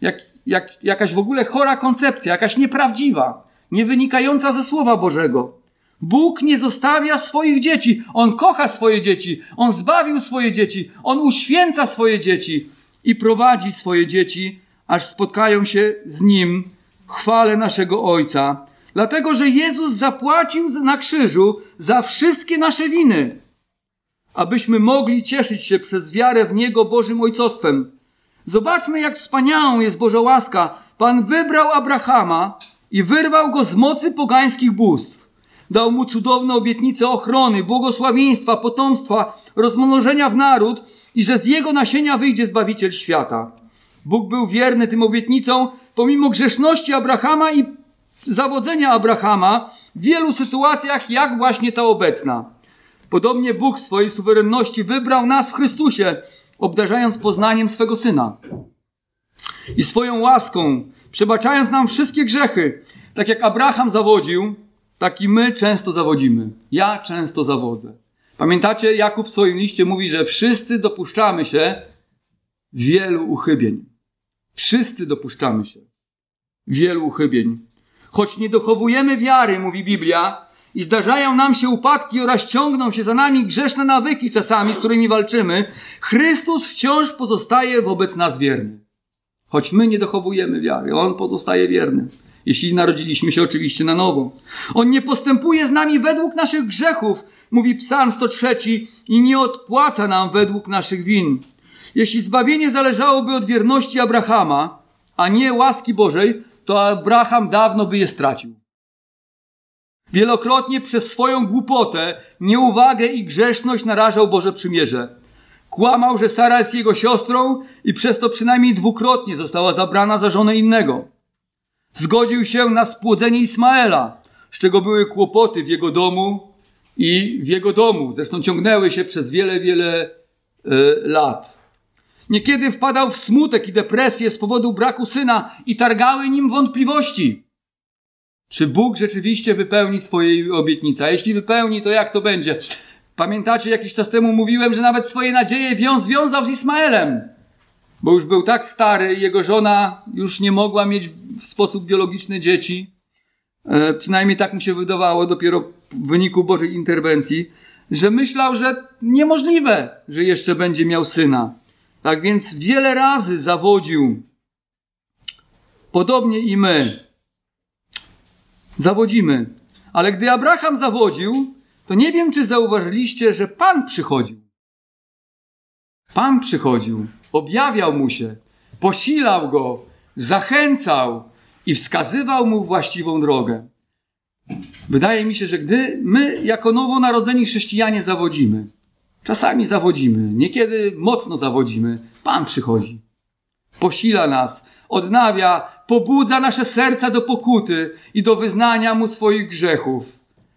Jak, jak, jakaś w ogóle chora koncepcja, jakaś nieprawdziwa, nie wynikająca ze Słowa Bożego. Bóg nie zostawia swoich dzieci. On kocha swoje dzieci. On zbawił swoje dzieci. On uświęca swoje dzieci i prowadzi swoje dzieci, aż spotkają się z Nim chwale naszego Ojca, dlatego że Jezus zapłacił na krzyżu za wszystkie nasze winy, abyśmy mogli cieszyć się przez wiarę w Niego Bożym Ojcostwem. Zobaczmy, jak wspaniałą jest Boża łaska. Pan wybrał Abrahama i wyrwał go z mocy pogańskich bóstw. Dał mu cudowne obietnice ochrony, błogosławieństwa, potomstwa, rozmnożenia w naród i że z jego nasienia wyjdzie Zbawiciel świata. Bóg był wierny tym obietnicom, pomimo grzeszności Abrahama i zawodzenia Abrahama w wielu sytuacjach, jak właśnie ta obecna. Podobnie Bóg w swojej suwerenności wybrał nas w Chrystusie, obdarzając poznaniem swego Syna. I swoją łaską, przebaczając nam wszystkie grzechy, tak jak Abraham zawodził, tak i my często zawodzimy. Ja często zawodzę. Pamiętacie, Jakub w swoim liście mówi, że wszyscy dopuszczamy się wielu uchybień. Wszyscy dopuszczamy się wielu uchybień. Choć nie dochowujemy wiary, mówi Biblia, i zdarzają nam się upadki oraz ciągną się za nami grzeszne nawyki czasami, z którymi walczymy, Chrystus wciąż pozostaje wobec nas wierny. Choć my nie dochowujemy wiary, On pozostaje wierny. Jeśli narodziliśmy się oczywiście na nowo. On nie postępuje z nami według naszych grzechów, mówi Psalm 103, i nie odpłaca nam według naszych win. Jeśli zbawienie zależałoby od wierności Abrahama, a nie łaski Bożej, to Abraham dawno by je stracił. Wielokrotnie przez swoją głupotę, nieuwagę i grzeszność narażał Boże przymierze. Kłamał, że Sara jest jego siostrą i przez to przynajmniej dwukrotnie została zabrana za żonę innego. Zgodził się na spłodzenie Ismaela, z czego były kłopoty w jego domu i w jego domu. Zresztą ciągnęły się przez wiele, wiele y, lat. Niekiedy wpadał w smutek i depresję z powodu braku syna i targały nim wątpliwości. Czy Bóg rzeczywiście wypełni swojej obietnicy? A jeśli wypełni, to jak to będzie? Pamiętacie, jakiś czas temu mówiłem, że nawet swoje nadzieje wiąz związał z Ismaelem, bo już był tak stary i jego żona już nie mogła mieć w sposób biologiczny dzieci. E, przynajmniej tak mu się wydawało dopiero w wyniku Bożej interwencji, że myślał, że niemożliwe, że jeszcze będzie miał syna. Tak więc wiele razy zawodził. Podobnie i my. Zawodzimy. Ale gdy Abraham zawodził, to nie wiem, czy zauważyliście, że Pan przychodził. Pan przychodził, objawiał mu się, posilał go, zachęcał i wskazywał mu właściwą drogę. Wydaje mi się, że gdy my, jako nowonarodzeni chrześcijanie, zawodzimy, czasami zawodzimy, niekiedy mocno zawodzimy, Pan przychodzi, posila nas, odnawia, pobudza nasze serca do pokuty i do wyznania mu swoich grzechów.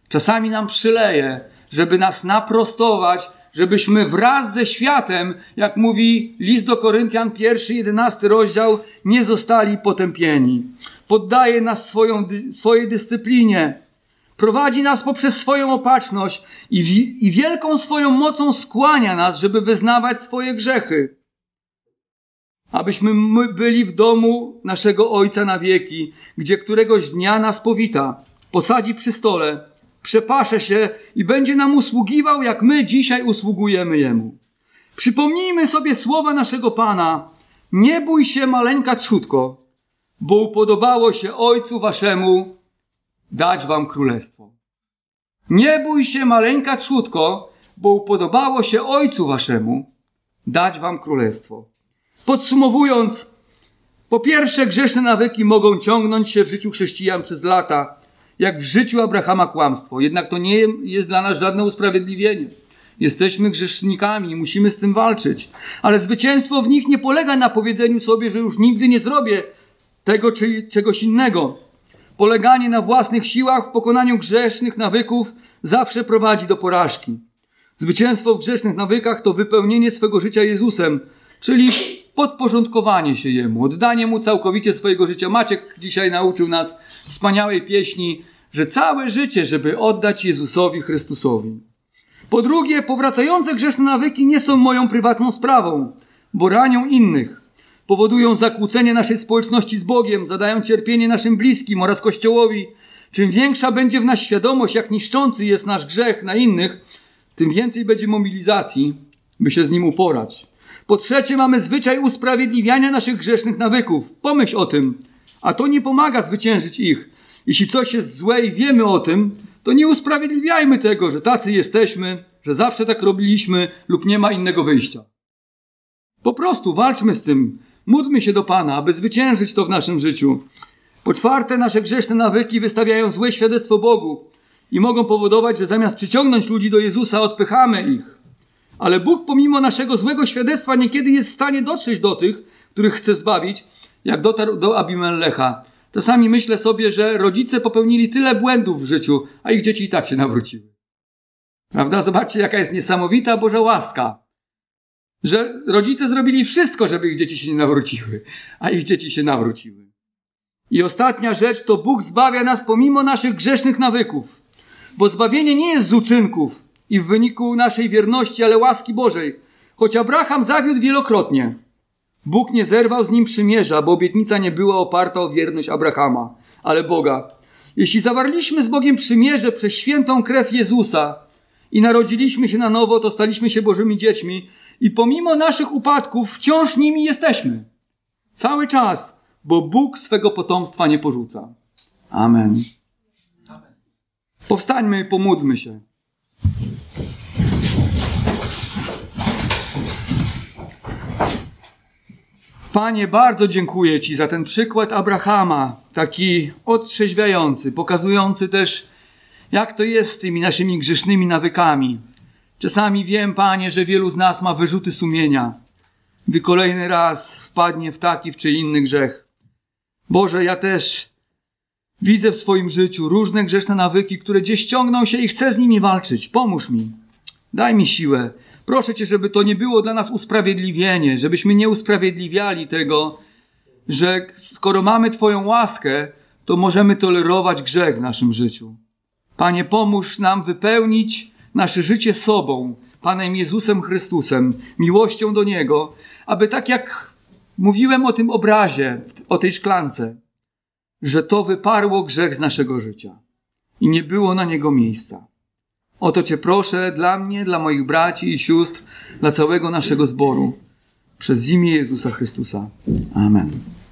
Czasami nam przyleje, żeby nas naprostować, żebyśmy wraz ze światem, jak mówi list do Koryntian, pierwszy, jedenasty rozdział, nie zostali potępieni. Poddaje nas swoją, swojej dyscyplinie, prowadzi nas poprzez swoją opatrzność i, i wielką swoją mocą skłania nas, żeby wyznawać swoje grzechy. Abyśmy my byli w domu naszego Ojca na wieki, gdzie któregoś dnia nas powita, posadzi przy stole, przepasze się i będzie nam usługiwał, jak my dzisiaj usługujemy Jemu. Przypomnijmy sobie słowa naszego Pana. Nie bój się, maleńka trzutko, bo upodobało się Ojcu Waszemu dać Wam królestwo. Nie bój się, maleńka trzutko, bo upodobało się Ojcu Waszemu dać Wam królestwo. Podsumowując, po pierwsze, grzeszne nawyki mogą ciągnąć się w życiu chrześcijan przez lata, jak w życiu Abrahama kłamstwo. Jednak to nie jest dla nas żadne usprawiedliwienie. Jesteśmy grzesznikami musimy z tym walczyć. Ale zwycięstwo w nich nie polega na powiedzeniu sobie, że już nigdy nie zrobię tego czy czegoś innego. Poleganie na własnych siłach w pokonaniu grzesznych nawyków zawsze prowadzi do porażki. Zwycięstwo w grzesznych nawykach to wypełnienie swego życia Jezusem, czyli podporządkowanie się Jemu, oddanie Mu całkowicie swojego życia. Maciek dzisiaj nauczył nas wspaniałej pieśni, że całe życie, żeby oddać Jezusowi Chrystusowi. Po drugie, powracające grzeszne nawyki nie są moją prywatną sprawą, bo ranią innych, powodują zakłócenie naszej społeczności z Bogiem, zadają cierpienie naszym bliskim oraz Kościołowi. Czym większa będzie w nas świadomość, jak niszczący jest nasz grzech na innych, tym więcej będzie mobilizacji, by się z nim uporać. Po trzecie, mamy zwyczaj usprawiedliwiania naszych grzesznych nawyków. Pomyśl o tym, a to nie pomaga zwyciężyć ich. Jeśli coś jest złe i wiemy o tym, to nie usprawiedliwiajmy tego, że tacy jesteśmy, że zawsze tak robiliśmy lub nie ma innego wyjścia. Po prostu walczmy z tym, módlmy się do Pana, aby zwyciężyć to w naszym życiu. Po czwarte, nasze grzeszne nawyki wystawiają złe świadectwo Bogu i mogą powodować, że zamiast przyciągnąć ludzi do Jezusa, odpychamy ich. Ale Bóg pomimo naszego złego świadectwa niekiedy jest w stanie dotrzeć do tych, których chce zbawić, jak dotarł do Abimelecha. Czasami myślę sobie, że rodzice popełnili tyle błędów w życiu, a ich dzieci i tak się nawróciły. Prawda? Zobaczcie, jaka jest niesamowita Boża łaska. Że rodzice zrobili wszystko, żeby ich dzieci się nie nawróciły, a ich dzieci się nawróciły. I ostatnia rzecz to Bóg zbawia nas pomimo naszych grzesznych nawyków. Bo zbawienie nie jest z uczynków, i w wyniku naszej wierności, ale łaski Bożej. Choć Abraham zawiódł wielokrotnie, Bóg nie zerwał z nim przymierza, bo obietnica nie była oparta o wierność Abrahama, ale Boga. Jeśli zawarliśmy z Bogiem przymierze przez świętą krew Jezusa i narodziliśmy się na nowo, to staliśmy się Bożymi dziećmi i pomimo naszych upadków wciąż nimi jesteśmy. Cały czas, bo Bóg swego potomstwa nie porzuca. Amen. Powstańmy i pomódlmy się. Panie, bardzo dziękuję Ci za ten przykład Abrahama, taki otrzeźwiający, pokazujący też, Jak to jest z tymi naszymi grzesznymi nawykami? Czasami wiem, Panie, że wielu z nas ma wyrzuty sumienia, gdy kolejny raz wpadnie w taki czy inny grzech. Boże, ja też widzę w swoim życiu różne grzeszne nawyki, które gdzieś ciągną się i chcę z nimi walczyć. Pomóż mi. Daj mi siłę. Proszę Cię, żeby to nie było dla nas usprawiedliwienie, żebyśmy nie usprawiedliwiali tego, że skoro mamy Twoją łaskę, to możemy tolerować grzech w naszym życiu. Panie, pomóż nam wypełnić nasze życie sobą, Panem Jezusem Chrystusem, miłością do Niego, aby tak jak mówiłem o tym obrazie, o tej szklance, że to wyparło grzech z naszego życia i nie było na niego miejsca. O to Cię proszę dla mnie, dla moich braci i sióstr, dla całego naszego zboru, przez imię Jezusa Chrystusa. Amen.